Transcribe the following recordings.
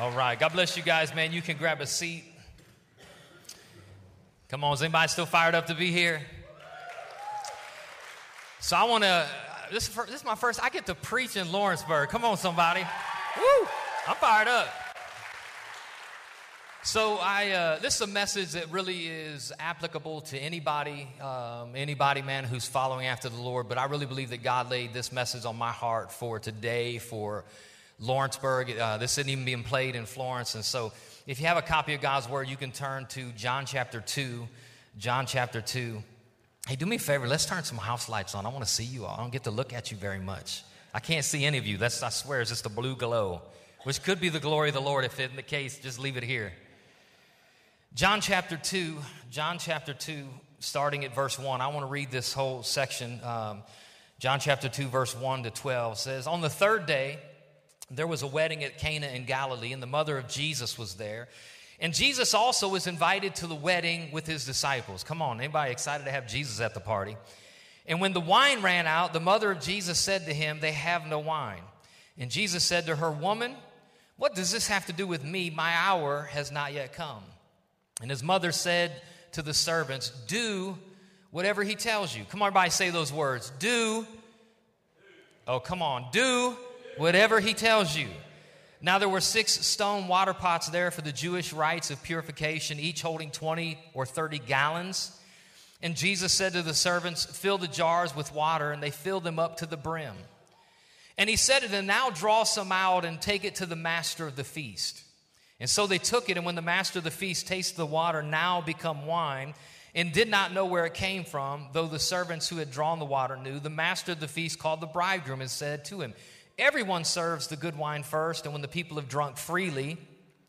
All right. God bless you guys, man. You can grab a seat. Come on. Is anybody still fired up to be here? So I want to, this, this is my first, I get to preach in Lawrenceburg. Come on, somebody. Woo! I'm fired up. So I, uh, this is a message that really is applicable to anybody, um, anybody, man, who's following after the Lord. But I really believe that God laid this message on my heart for today, for Lawrenceburg. Uh, this isn't even being played in Florence. And so if you have a copy of God's Word, you can turn to John chapter 2. John chapter 2. Hey, do me a favor. Let's turn some house lights on. I want to see you all. I don't get to look at you very much. I can't see any of you. That's, I swear, it's just a blue glow, which could be the glory of the Lord. If in the case, just leave it here. John chapter 2, John chapter 2, starting at verse 1. I want to read this whole section. Um, John chapter 2, verse 1 to 12 says, On the third day, there was a wedding at Cana in Galilee, and the mother of Jesus was there. And Jesus also was invited to the wedding with his disciples. Come on, anybody excited to have Jesus at the party? And when the wine ran out, the mother of Jesus said to him, They have no wine. And Jesus said to her, Woman, what does this have to do with me? My hour has not yet come. And his mother said to the servants, Do whatever he tells you. Come on, everybody, say those words. Do. Oh, come on. Do whatever he tells you. Now there were six stone water pots there for the Jewish rites of purification, each holding 20 or 30 gallons. And Jesus said to the servants, Fill the jars with water, and they filled them up to the brim. And he said to them, Now draw some out and take it to the master of the feast. And so they took it, and when the master of the feast tasted the water, now become wine, and did not know where it came from, though the servants who had drawn the water knew, the master of the feast called the bridegroom and said to him, Everyone serves the good wine first, and when the people have drunk freely,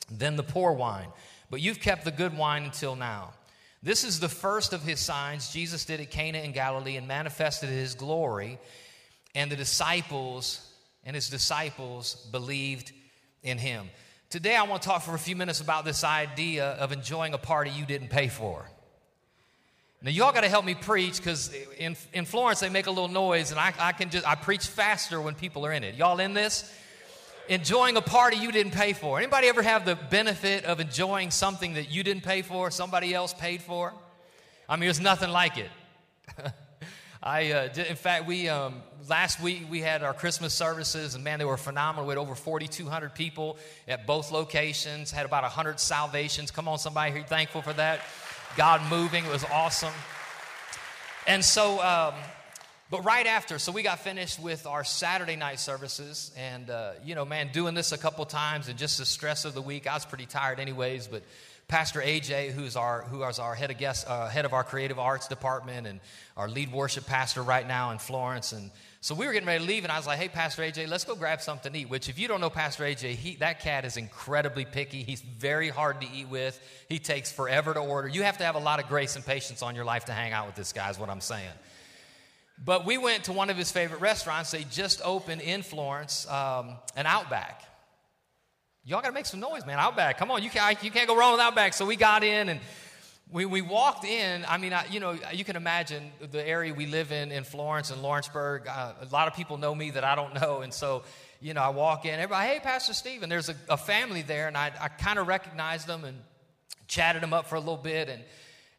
then the poor wine. But you've kept the good wine until now. This is the first of his signs Jesus did at Cana in Galilee and manifested his glory, and the disciples and his disciples believed in him. Today, I want to talk for a few minutes about this idea of enjoying a party you didn't pay for. Now, y'all got to help me preach because in, in Florence they make a little noise, and I, I can just I preach faster when people are in it. Y'all in this? Enjoying a party you didn't pay for. Anybody ever have the benefit of enjoying something that you didn't pay for, somebody else paid for? I mean, there's nothing like it. I, uh, did, in fact, we um, last week we had our Christmas services, and man, they were phenomenal. We had over 4,200 people at both locations. Had about 100 salvations. Come on, somebody, are you thankful for that? God moving. It was awesome. And so, um, but right after, so we got finished with our Saturday night services, and uh, you know, man, doing this a couple times and just the stress of the week, I was pretty tired, anyways. But Pastor AJ, who's our who is our head of guest, uh, head of our creative arts department, and our lead worship pastor right now in Florence, and so we were getting ready to leave, and I was like, hey, Pastor AJ, let's go grab something to eat. Which, if you don't know Pastor AJ, he, that cat is incredibly picky. He's very hard to eat with. He takes forever to order. You have to have a lot of grace and patience on your life to hang out with this guy, is what I'm saying. But we went to one of his favorite restaurants. They just opened in Florence, um, an Outback. Y'all got to make some noise, man. Outback. Come on, you can't, you can't go wrong with Outback. So we got in and we, we walked in, I mean, I, you know, you can imagine the area we live in in Florence and Lawrenceburg. Uh, a lot of people know me that I don't know. And so, you know, I walk in, everybody, hey, Pastor Stephen. There's a, a family there, and I, I kind of recognized them and chatted them up for a little bit. And,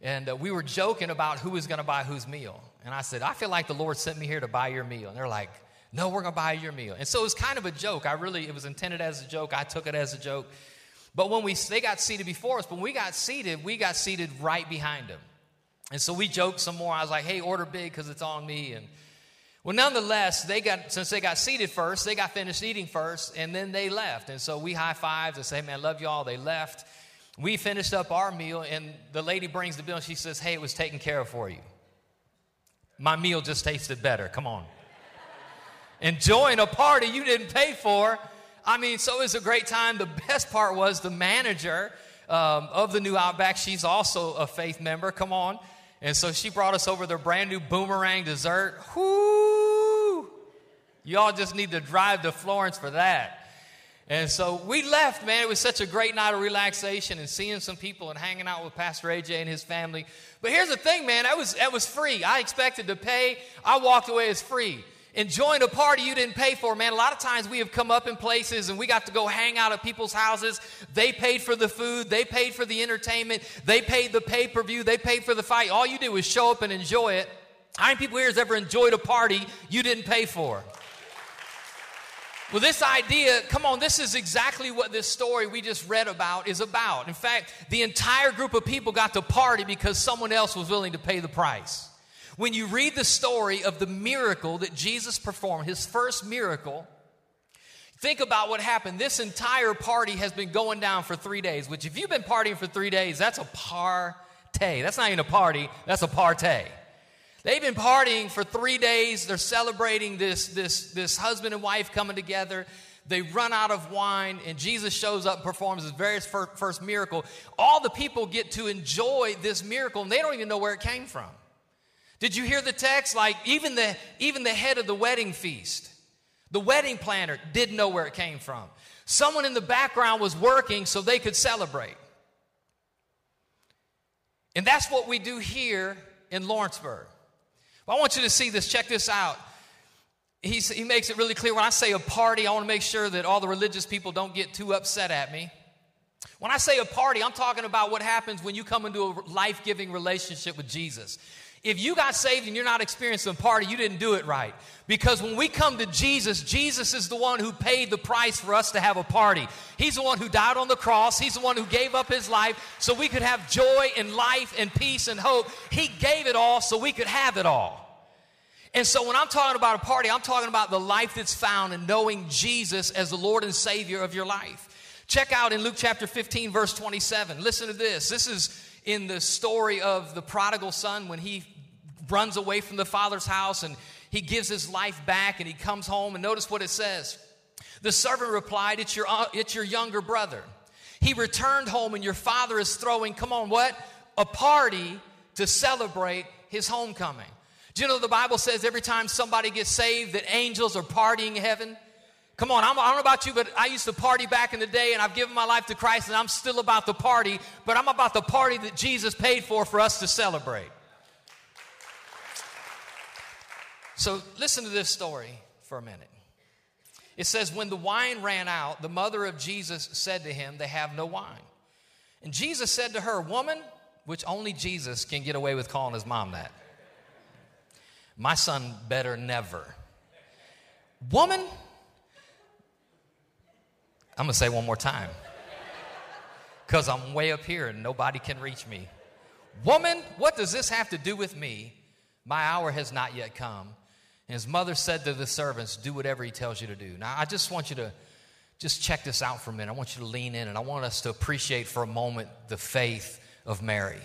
and uh, we were joking about who was going to buy whose meal. And I said, I feel like the Lord sent me here to buy your meal. And they're like, no, we're going to buy your meal. And so it was kind of a joke. I really, it was intended as a joke. I took it as a joke. But when we they got seated before us, but when we got seated, we got seated right behind them. And so we joked some more. I was like, hey, order big because it's on me. And well, nonetheless, they got since they got seated first, they got finished eating first, and then they left. And so we high fives and say, man, love y'all. They left. We finished up our meal, and the lady brings the bill and she says, Hey, it was taken care of for you. My meal just tasted better. Come on. Enjoying a party you didn't pay for I mean, so it was a great time. The best part was the manager um, of the new Outback. She's also a faith member. Come on. And so she brought us over their brand new boomerang dessert. Whoo! Y'all just need to drive to Florence for that. And so we left, man. It was such a great night of relaxation and seeing some people and hanging out with Pastor AJ and his family. But here's the thing, man. That was, that was free. I expected to pay. I walked away as free. Enjoying a party you didn't pay for, man. A lot of times we have come up in places and we got to go hang out at people's houses. They paid for the food, they paid for the entertainment, they paid the pay per view, they paid for the fight. All you did was show up and enjoy it. How many people here has ever enjoyed a party you didn't pay for? Well, this idea, come on, this is exactly what this story we just read about is about. In fact, the entire group of people got to party because someone else was willing to pay the price. When you read the story of the miracle that Jesus performed, his first miracle, think about what happened. This entire party has been going down for three days, which, if you've been partying for three days, that's a partay. That's not even a party, that's a partay. They've been partying for three days. They're celebrating this, this, this husband and wife coming together. They run out of wine, and Jesus shows up and performs his very first, first miracle. All the people get to enjoy this miracle, and they don't even know where it came from. Did you hear the text? Like, even the, even the head of the wedding feast, the wedding planner, didn't know where it came from. Someone in the background was working so they could celebrate. And that's what we do here in Lawrenceburg. I want you to see this. Check this out. He's, he makes it really clear when I say a party, I want to make sure that all the religious people don't get too upset at me. When I say a party, I'm talking about what happens when you come into a life giving relationship with Jesus. If you got saved and you're not experiencing a party, you didn't do it right. Because when we come to Jesus, Jesus is the one who paid the price for us to have a party. He's the one who died on the cross. He's the one who gave up his life so we could have joy and life and peace and hope. He gave it all so we could have it all. And so when I'm talking about a party, I'm talking about the life that's found in knowing Jesus as the Lord and Savior of your life. Check out in Luke chapter 15, verse 27. Listen to this. This is in the story of the prodigal son when he runs away from the father's house and he gives his life back and he comes home. And notice what it says. The servant replied, It's your, it's your younger brother. He returned home and your father is throwing, come on, what? A party to celebrate his homecoming. Do you know the Bible says every time somebody gets saved that angels are partying in heaven? Come on, I'm, I don't know about you, but I used to party back in the day and I've given my life to Christ and I'm still about the party, but I'm about the party that Jesus paid for for us to celebrate. So listen to this story for a minute. It says, When the wine ran out, the mother of Jesus said to him, They have no wine. And Jesus said to her, Woman, which only Jesus can get away with calling his mom that. My son better never. Woman, I'm to say one more time because I'm way up here and nobody can reach me. Woman, what does this have to do with me? My hour has not yet come. And his mother said to the servants, Do whatever he tells you to do. Now, I just want you to just check this out for a minute. I want you to lean in and I want us to appreciate for a moment the faith of Mary.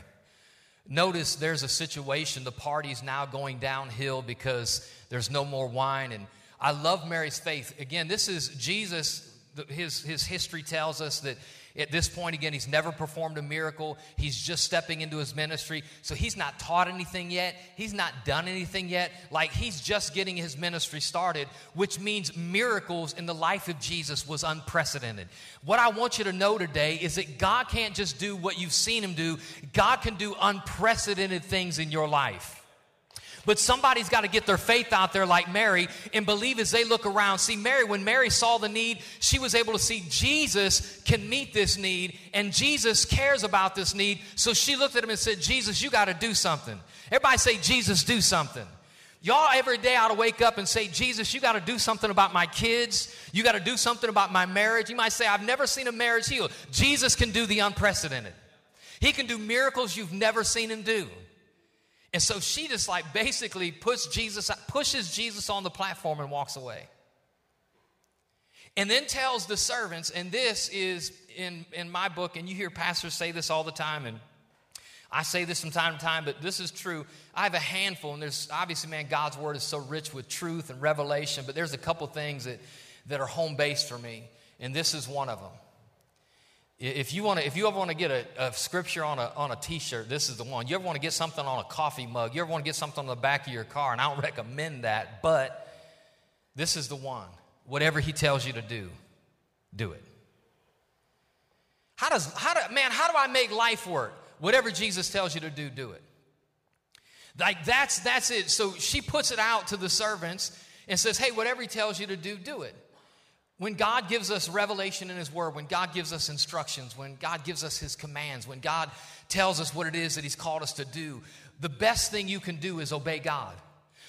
Notice there's a situation, the party's now going downhill because there's no more wine. And I love Mary's faith. Again, this is Jesus, his, his history tells us that at this point, again, he's never performed a miracle. He's just stepping into his ministry. So he's not taught anything yet. He's not done anything yet. Like he's just getting his ministry started, which means miracles in the life of Jesus was unprecedented. What I want you to know today is that God can't just do what you've seen him do, God can do unprecedented things in your life. But somebody's got to get their faith out there like Mary and believe as they look around. See, Mary, when Mary saw the need, she was able to see Jesus can meet this need and Jesus cares about this need. So she looked at him and said, Jesus, you got to do something. Everybody say, Jesus, do something. Y'all every day ought to wake up and say, Jesus, you got to do something about my kids. You got to do something about my marriage. You might say, I've never seen a marriage healed. Jesus can do the unprecedented. He can do miracles you've never seen him do. And so she just like basically puts Jesus, pushes Jesus on the platform and walks away. And then tells the servants, and this is in, in my book, and you hear pastors say this all the time, and I say this from time to time, but this is true. I have a handful, and there's obviously, man, God's word is so rich with truth and revelation, but there's a couple things that, that are home based for me, and this is one of them. If you, want to, if you ever want to get a, a, scripture on a, on a t-shirt, this is the one. You ever want to get something on a coffee mug, you ever want to get something on the back of your car, and I don't recommend that, but this is the one. Whatever he tells you to do, do it. How does, how do, man, how do I make life work? Whatever Jesus tells you to do, do it. Like that's, that's it. So she puts it out to the servants and says, hey, whatever He tells you to do, do it. When God gives us revelation in His Word, when God gives us instructions, when God gives us His commands, when God tells us what it is that He's called us to do, the best thing you can do is obey God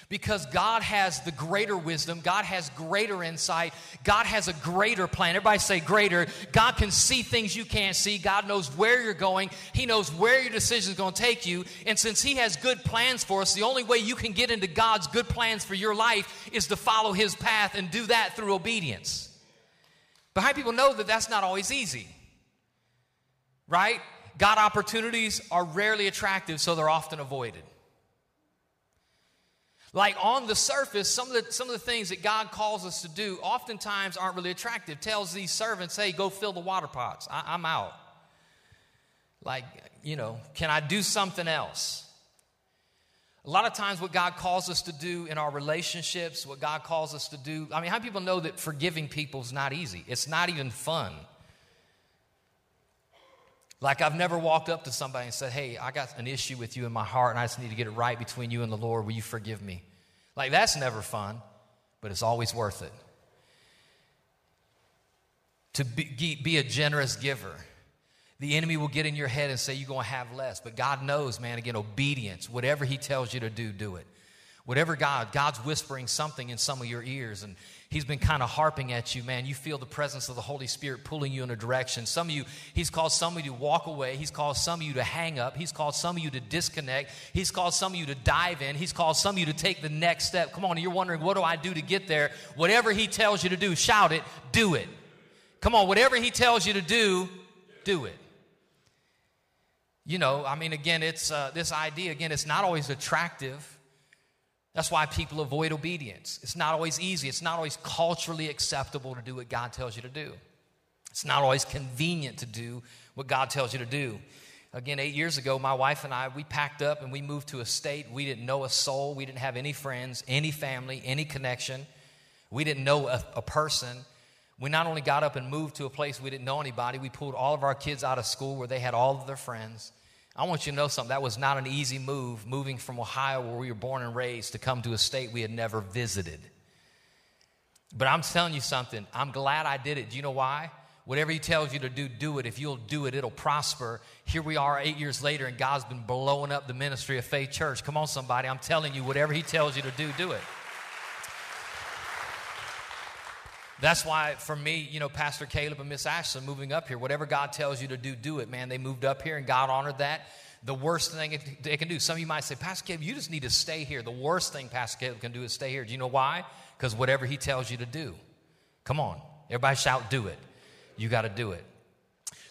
because God has the greater wisdom, God has greater insight, God has a greater plan. Everybody say greater. God can see things you can't see. God knows where you're going, He knows where your decision is going to take you. And since He has good plans for us, the only way you can get into God's good plans for your life is to follow His path and do that through obedience. But how people know that that's not always easy? Right? God opportunities are rarely attractive, so they're often avoided. Like on the surface, some of the, some of the things that God calls us to do oftentimes aren't really attractive. Tells these servants, hey, go fill the water pots. I, I'm out. Like, you know, can I do something else? A lot of times, what God calls us to do in our relationships, what God calls us to do, I mean, how people know that forgiving people is not easy? It's not even fun. Like, I've never walked up to somebody and said, Hey, I got an issue with you in my heart, and I just need to get it right between you and the Lord. Will you forgive me? Like, that's never fun, but it's always worth it. To be, be a generous giver. The enemy will get in your head and say you're going to have less. But God knows, man, again, obedience. Whatever He tells you to do, do it. Whatever God, God's whispering something in some of your ears, and He's been kind of harping at you, man. You feel the presence of the Holy Spirit pulling you in a direction. Some of you, He's called some of you to walk away. He's called some of you to hang up. He's called some of you to disconnect. He's called some of you to dive in. He's called some of you to take the next step. Come on, you're wondering, what do I do to get there? Whatever He tells you to do, shout it, do it. Come on, whatever He tells you to do, do it. You know, I mean, again, it's uh, this idea, again, it's not always attractive. That's why people avoid obedience. It's not always easy. It's not always culturally acceptable to do what God tells you to do. It's not always convenient to do what God tells you to do. Again, eight years ago, my wife and I, we packed up and we moved to a state. We didn't know a soul. We didn't have any friends, any family, any connection. We didn't know a, a person. We not only got up and moved to a place we didn't know anybody, we pulled all of our kids out of school where they had all of their friends. I want you to know something. That was not an easy move, moving from Ohio, where we were born and raised, to come to a state we had never visited. But I'm telling you something. I'm glad I did it. Do you know why? Whatever He tells you to do, do it. If you'll do it, it'll prosper. Here we are eight years later, and God's been blowing up the ministry of Faith Church. Come on, somebody. I'm telling you, whatever He tells you to do, do it. That's why, for me, you know, Pastor Caleb and Miss Ashton moving up here, whatever God tells you to do, do it, man. They moved up here and God honored that. The worst thing they can do, some of you might say, Pastor Caleb, you just need to stay here. The worst thing Pastor Caleb can do is stay here. Do you know why? Because whatever he tells you to do, come on, everybody shout, do it. You got to do it.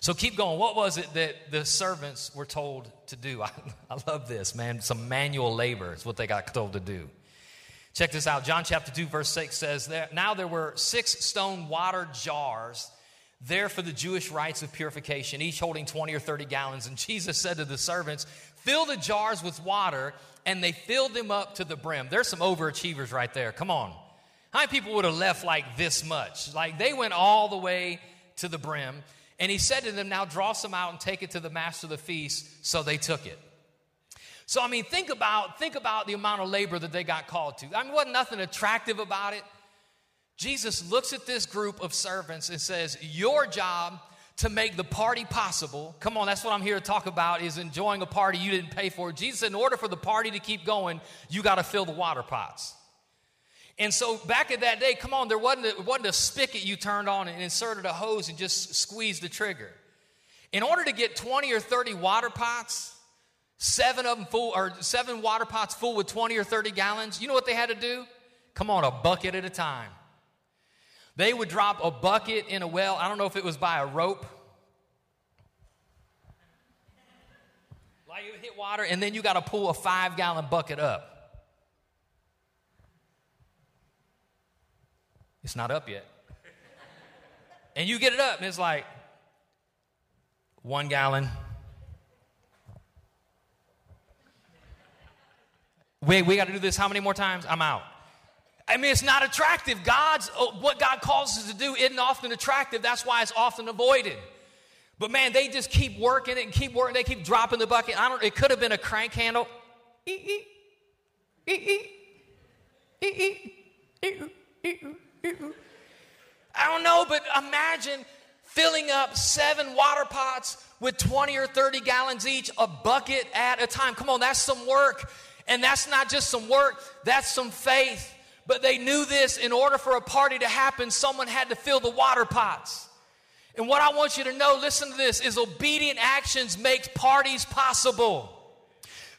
So keep going. What was it that the servants were told to do? I, I love this, man. Some manual labor is what they got told to do. Check this out. John chapter 2, verse 6 says, Now there were six stone water jars there for the Jewish rites of purification, each holding 20 or 30 gallons. And Jesus said to the servants, Fill the jars with water, and they filled them up to the brim. There's some overachievers right there. Come on. How many people would have left like this much? Like they went all the way to the brim. And he said to them, Now draw some out and take it to the master of the feast. So they took it. So I mean, think about think about the amount of labor that they got called to. I mean, wasn't nothing attractive about it. Jesus looks at this group of servants and says, "Your job to make the party possible. Come on, that's what I'm here to talk about is enjoying a party you didn't pay for. Jesus said, in order for the party to keep going, you got to fill the water pots. And so back in that day, come on, there wasn't a, wasn't a spigot you turned on and inserted a hose and just squeezed the trigger. In order to get 20 or 30 water pots, seven of them full, or seven water pots full with 20 or 30 gallons, you know what they had to do? Come on, a bucket at a time. They would drop a bucket in a well. I don't know if it was by a rope. Like you hit water, and then you got to pull a five gallon bucket up. It's not up yet. and you get it up, and it's like one gallon, Wait, we got to do this how many more times? I'm out. I mean, it's not attractive. God's uh, what God calls us to do isn't often attractive. That's why it's often avoided. But man, they just keep working it and keep working. They keep dropping the bucket. I don't. It could have been a crank handle. I don't know, but imagine filling up seven water pots with 20 or 30 gallons each, a bucket at a time. Come on, that's some work. And that's not just some work, that's some faith. But they knew this in order for a party to happen, someone had to fill the water pots. And what I want you to know, listen to this, is obedient actions make parties possible.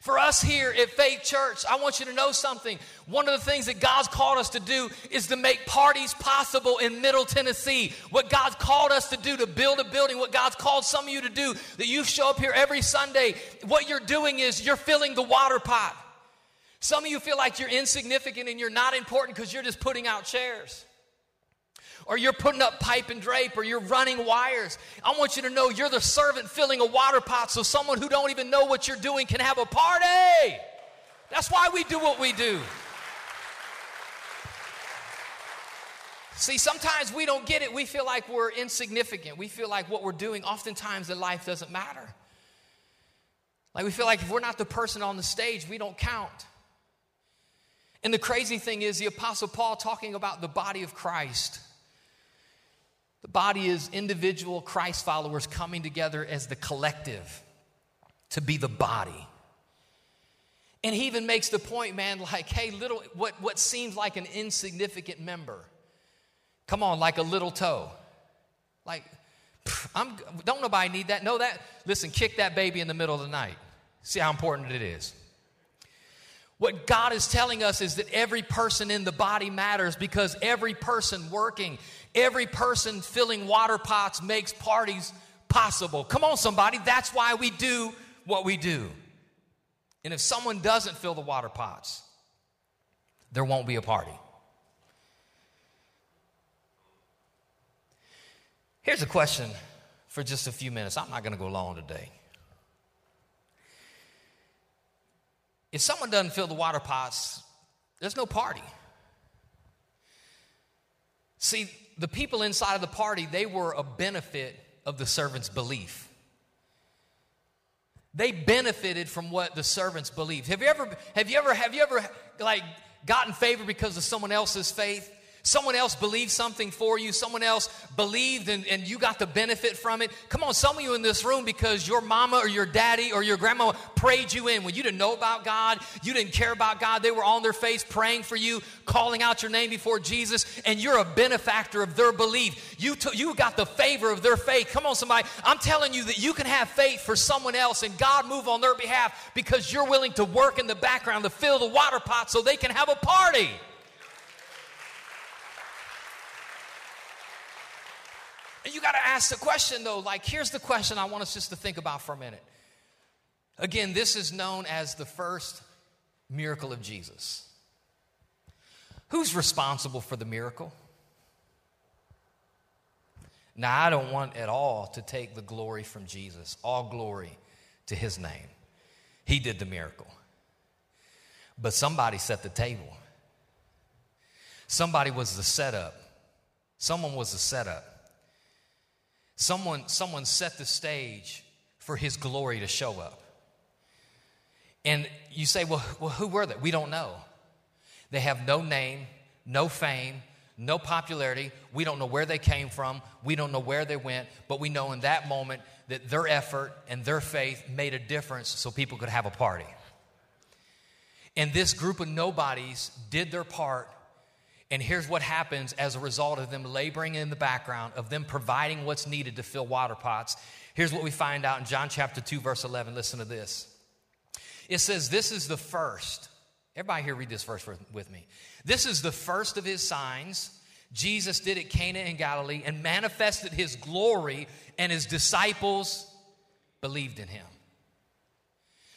For us here at Faith Church, I want you to know something. One of the things that God's called us to do is to make parties possible in Middle Tennessee. What God's called us to do to build a building, what God's called some of you to do, that you show up here every Sunday, what you're doing is you're filling the water pot. Some of you feel like you're insignificant and you're not important because you're just putting out chairs or you're putting up pipe and drape, or you're running wires. I want you to know you're the servant filling a water pot so someone who don't even know what you're doing can have a party. That's why we do what we do. See, sometimes we don't get it. We feel like we're insignificant. We feel like what we're doing, oftentimes, in life doesn't matter. Like we feel like if we're not the person on the stage, we don't count. And the crazy thing is, the Apostle Paul talking about the body of Christ the body is individual Christ followers coming together as the collective to be the body. And he even makes the point, man, like, hey, little, what, what seems like an insignificant member, come on, like a little toe. Like, I'm, don't nobody need that. No, that, listen, kick that baby in the middle of the night. See how important it is. What God is telling us is that every person in the body matters because every person working, every person filling water pots makes parties possible. Come on, somebody, that's why we do what we do. And if someone doesn't fill the water pots, there won't be a party. Here's a question for just a few minutes. I'm not going to go long today. If someone doesn't fill the water pots, there's no party. See, the people inside of the party, they were a benefit of the servant's belief. They benefited from what the servants believed. Have you ever, have you ever, have you ever like gotten favor because of someone else's faith? Someone else believed something for you. Someone else believed and, and you got the benefit from it. Come on, some of you in this room, because your mama or your daddy or your grandma prayed you in when you didn't know about God, you didn't care about God. They were on their face praying for you, calling out your name before Jesus, and you're a benefactor of their belief. You, t- you got the favor of their faith. Come on, somebody. I'm telling you that you can have faith for someone else and God move on their behalf because you're willing to work in the background to fill the water pot so they can have a party. You got to ask the question though, like, here's the question I want us just to think about for a minute. Again, this is known as the first miracle of Jesus. Who's responsible for the miracle? Now, I don't want at all to take the glory from Jesus, all glory to his name. He did the miracle. But somebody set the table. Somebody was the setup. Someone was the setup. Someone, someone set the stage for his glory to show up. And you say, well, well, who were they? We don't know. They have no name, no fame, no popularity. We don't know where they came from. We don't know where they went. But we know in that moment that their effort and their faith made a difference so people could have a party. And this group of nobodies did their part and here's what happens as a result of them laboring in the background, of them providing what's needed to fill water pots. Here's what we find out in John chapter 2, verse 11. Listen to this. It says, This is the first. Everybody here, read this verse with me. This is the first of his signs Jesus did at Cana in Galilee and manifested his glory, and his disciples believed in him.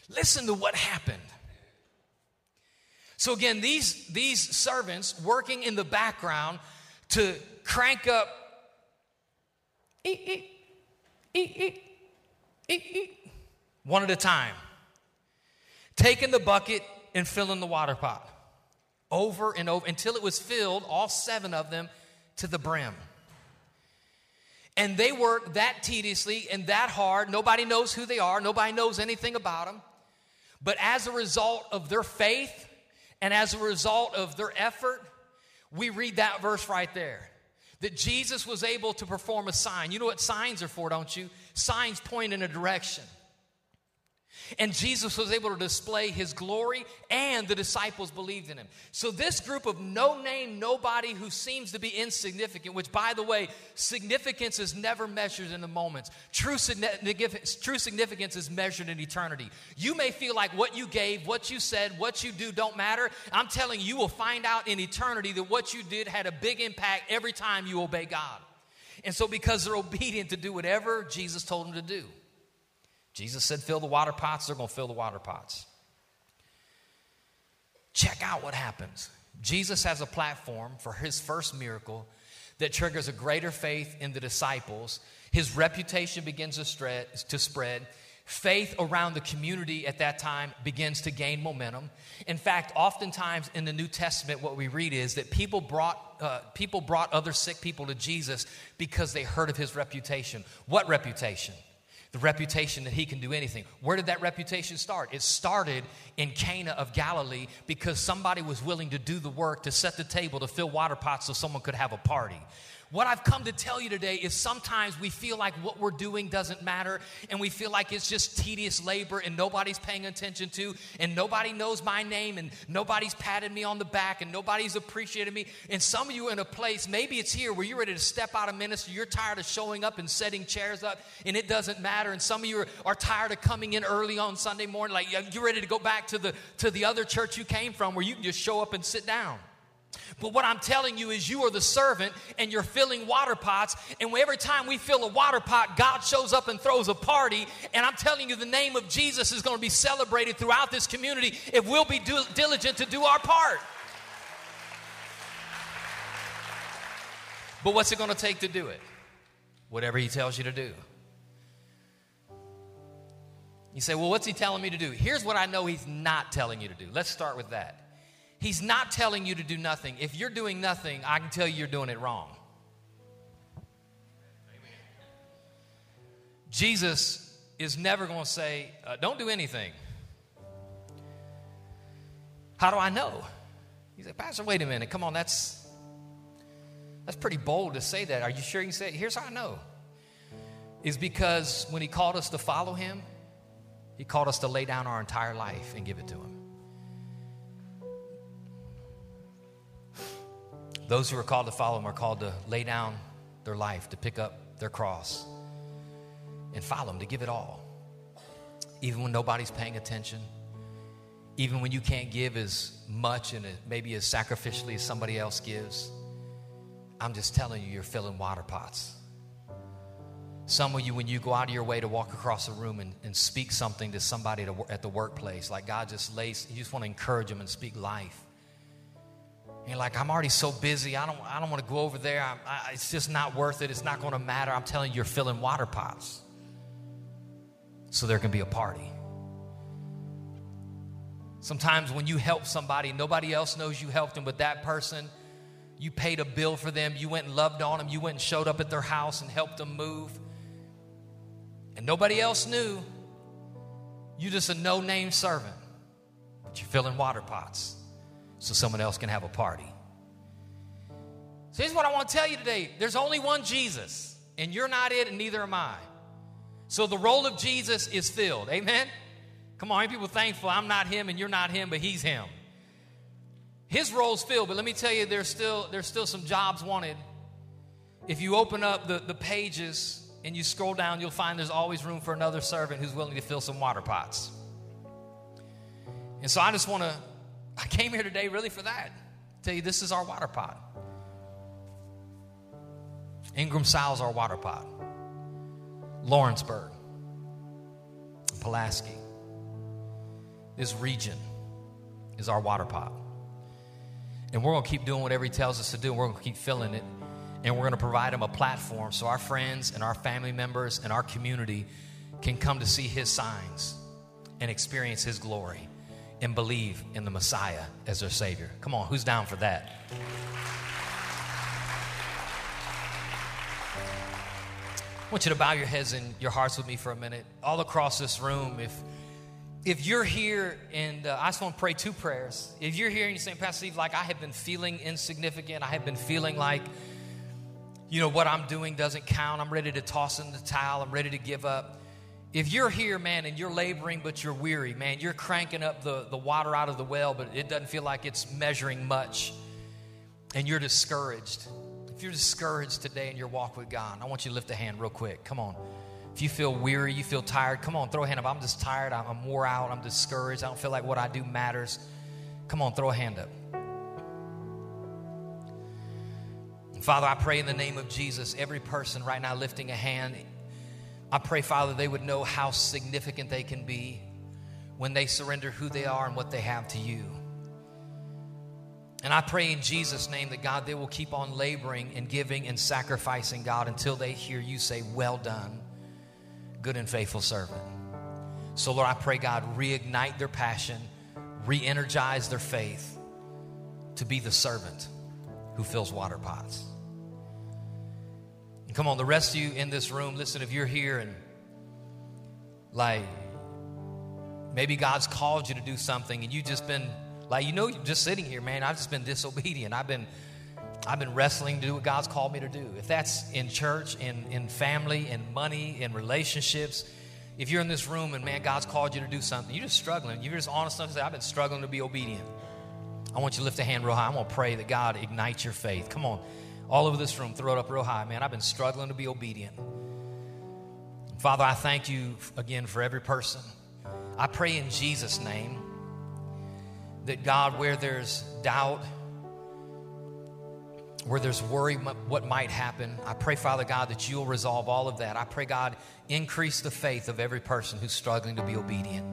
Listen to what happened. So again, these, these servants working in the background to crank up one at a time. Taking the bucket and filling the water pot over and over until it was filled, all seven of them, to the brim. And they work that tediously and that hard. Nobody knows who they are, nobody knows anything about them. But as a result of their faith and as a result of their effort, we read that verse right there that Jesus was able to perform a sign. You know what signs are for, don't you? Signs point in a direction. And Jesus was able to display his glory, and the disciples believed in him. So, this group of no name, nobody who seems to be insignificant, which, by the way, significance is never measured in the moments. True, significance is measured in eternity. You may feel like what you gave, what you said, what you do don't matter. I'm telling you, you will find out in eternity that what you did had a big impact every time you obey God. And so, because they're obedient to do whatever Jesus told them to do. Jesus said, fill the water pots, they're going to fill the water pots. Check out what happens. Jesus has a platform for his first miracle that triggers a greater faith in the disciples. His reputation begins to spread. Faith around the community at that time begins to gain momentum. In fact, oftentimes in the New Testament, what we read is that people brought, uh, people brought other sick people to Jesus because they heard of his reputation. What reputation? The reputation that he can do anything. Where did that reputation start? It started in Cana of Galilee because somebody was willing to do the work to set the table to fill water pots so someone could have a party. What I've come to tell you today is sometimes we feel like what we're doing doesn't matter and we feel like it's just tedious labor and nobody's paying attention to and nobody knows my name and nobody's patted me on the back and nobody's appreciated me. And some of you in a place, maybe it's here where you're ready to step out of ministry, you're tired of showing up and setting chairs up and it doesn't matter. And some of you are, are tired of coming in early on Sunday morning, like you're ready to go back to the, to the other church you came from where you can just show up and sit down. But what I'm telling you is, you are the servant and you're filling water pots. And every time we fill a water pot, God shows up and throws a party. And I'm telling you, the name of Jesus is going to be celebrated throughout this community if we'll be diligent to do our part. But what's it going to take to do it? Whatever He tells you to do. You say, well, what's He telling me to do? Here's what I know He's not telling you to do. Let's start with that. He's not telling you to do nothing. If you're doing nothing, I can tell you you're doing it wrong. Jesus is never going to say, uh, Don't do anything. How do I know? He's like, Pastor, wait a minute. Come on, that's that's pretty bold to say that. Are you sure you say it? Here's how I know. Is because when he called us to follow him, he called us to lay down our entire life and give it to him. Those who are called to follow him are called to lay down their life, to pick up their cross and follow him, to give it all. Even when nobody's paying attention, even when you can't give as much and maybe as sacrificially as somebody else gives. I'm just telling you, you're filling water pots. Some of you, when you go out of your way to walk across a room and, and speak something to somebody to, at the workplace, like God just lays, you just want to encourage them and speak life you're like, I'm already so busy. I don't, I don't want to go over there. I, it's just not worth it. It's not going to matter. I'm telling you, you're filling water pots. So there can be a party. Sometimes when you help somebody, nobody else knows you helped them, but that person, you paid a bill for them. You went and loved on them. You went and showed up at their house and helped them move. And nobody else knew. You just a no name servant, but you're filling water pots so someone else can have a party. So here's what I want to tell you today there's only one Jesus, and you're not it, and neither am I. So the role of Jesus is filled. Amen? Come on, people thankful I'm not him and you're not him, but he's him. His role's filled, but let me tell you, there's still, there's still some jobs wanted. If you open up the, the pages and you scroll down, you'll find there's always room for another servant who's willing to fill some water pots. And so I just want to I came here today really for that. Tell you, this is our water pot. Ingram Sal's our water pot. Lawrenceburg, Pulaski. This region is our water pot. And we're going to keep doing whatever he tells us to do. We're going to keep filling it. And we're going to provide him a platform so our friends and our family members and our community can come to see his signs and experience his glory and believe in the Messiah as their Savior. Come on, who's down for that? I want you to bow your heads and your hearts with me for a minute. All across this room, if if you're here and uh, I just want to pray two prayers. If you're here and you're saying, Pastor Steve, like I have been feeling insignificant, I have been feeling like, you know, what I'm doing doesn't count. I'm ready to toss in the towel. I'm ready to give up. If you're here, man, and you're laboring, but you're weary, man, you're cranking up the, the water out of the well, but it doesn't feel like it's measuring much, and you're discouraged. If you're discouraged today in your walk with God, I want you to lift a hand real quick. Come on. If you feel weary, you feel tired, come on, throw a hand up. I'm just tired. I'm, I'm wore out. I'm discouraged. I don't feel like what I do matters. Come on, throw a hand up. Father, I pray in the name of Jesus, every person right now lifting a hand, I pray, Father, they would know how significant they can be when they surrender who they are and what they have to you. And I pray in Jesus' name that God, they will keep on laboring and giving and sacrificing, God, until they hear you say, Well done good and faithful servant. So, Lord, I pray, God, reignite their passion, re energize their faith to be the servant who fills water pots. Come on, the rest of you in this room, listen, if you're here and like maybe God's called you to do something and you've just been like, you know, just sitting here, man, I've just been disobedient. I've been I've been wrestling to do what God's called me to do. If that's in church, in, in family, in money, in relationships, if you're in this room and man, God's called you to do something, you're just struggling. You're just honest enough to say, I've been struggling to be obedient. I want you to lift a hand real high. I'm going to pray that God ignites your faith. Come on. All over this room, throw it up real high. Man, I've been struggling to be obedient. Father, I thank you again for every person. I pray in Jesus' name that God, where there's doubt, where there's worry what might happen. I pray, Father God, that you'll resolve all of that. I pray, God, increase the faith of every person who's struggling to be obedient.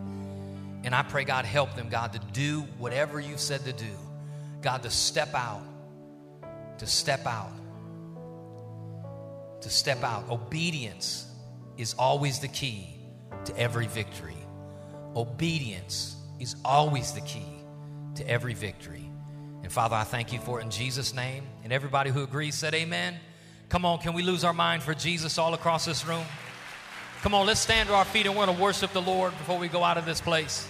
And I pray, God, help them, God, to do whatever you've said to do. God, to step out, to step out, to step out. Obedience is always the key to every victory. Obedience is always the key to every victory. And Father, I thank you for it in Jesus' name. And everybody who agrees said, Amen. Come on, can we lose our mind for Jesus all across this room? Come on, let's stand to our feet and want to worship the Lord before we go out of this place.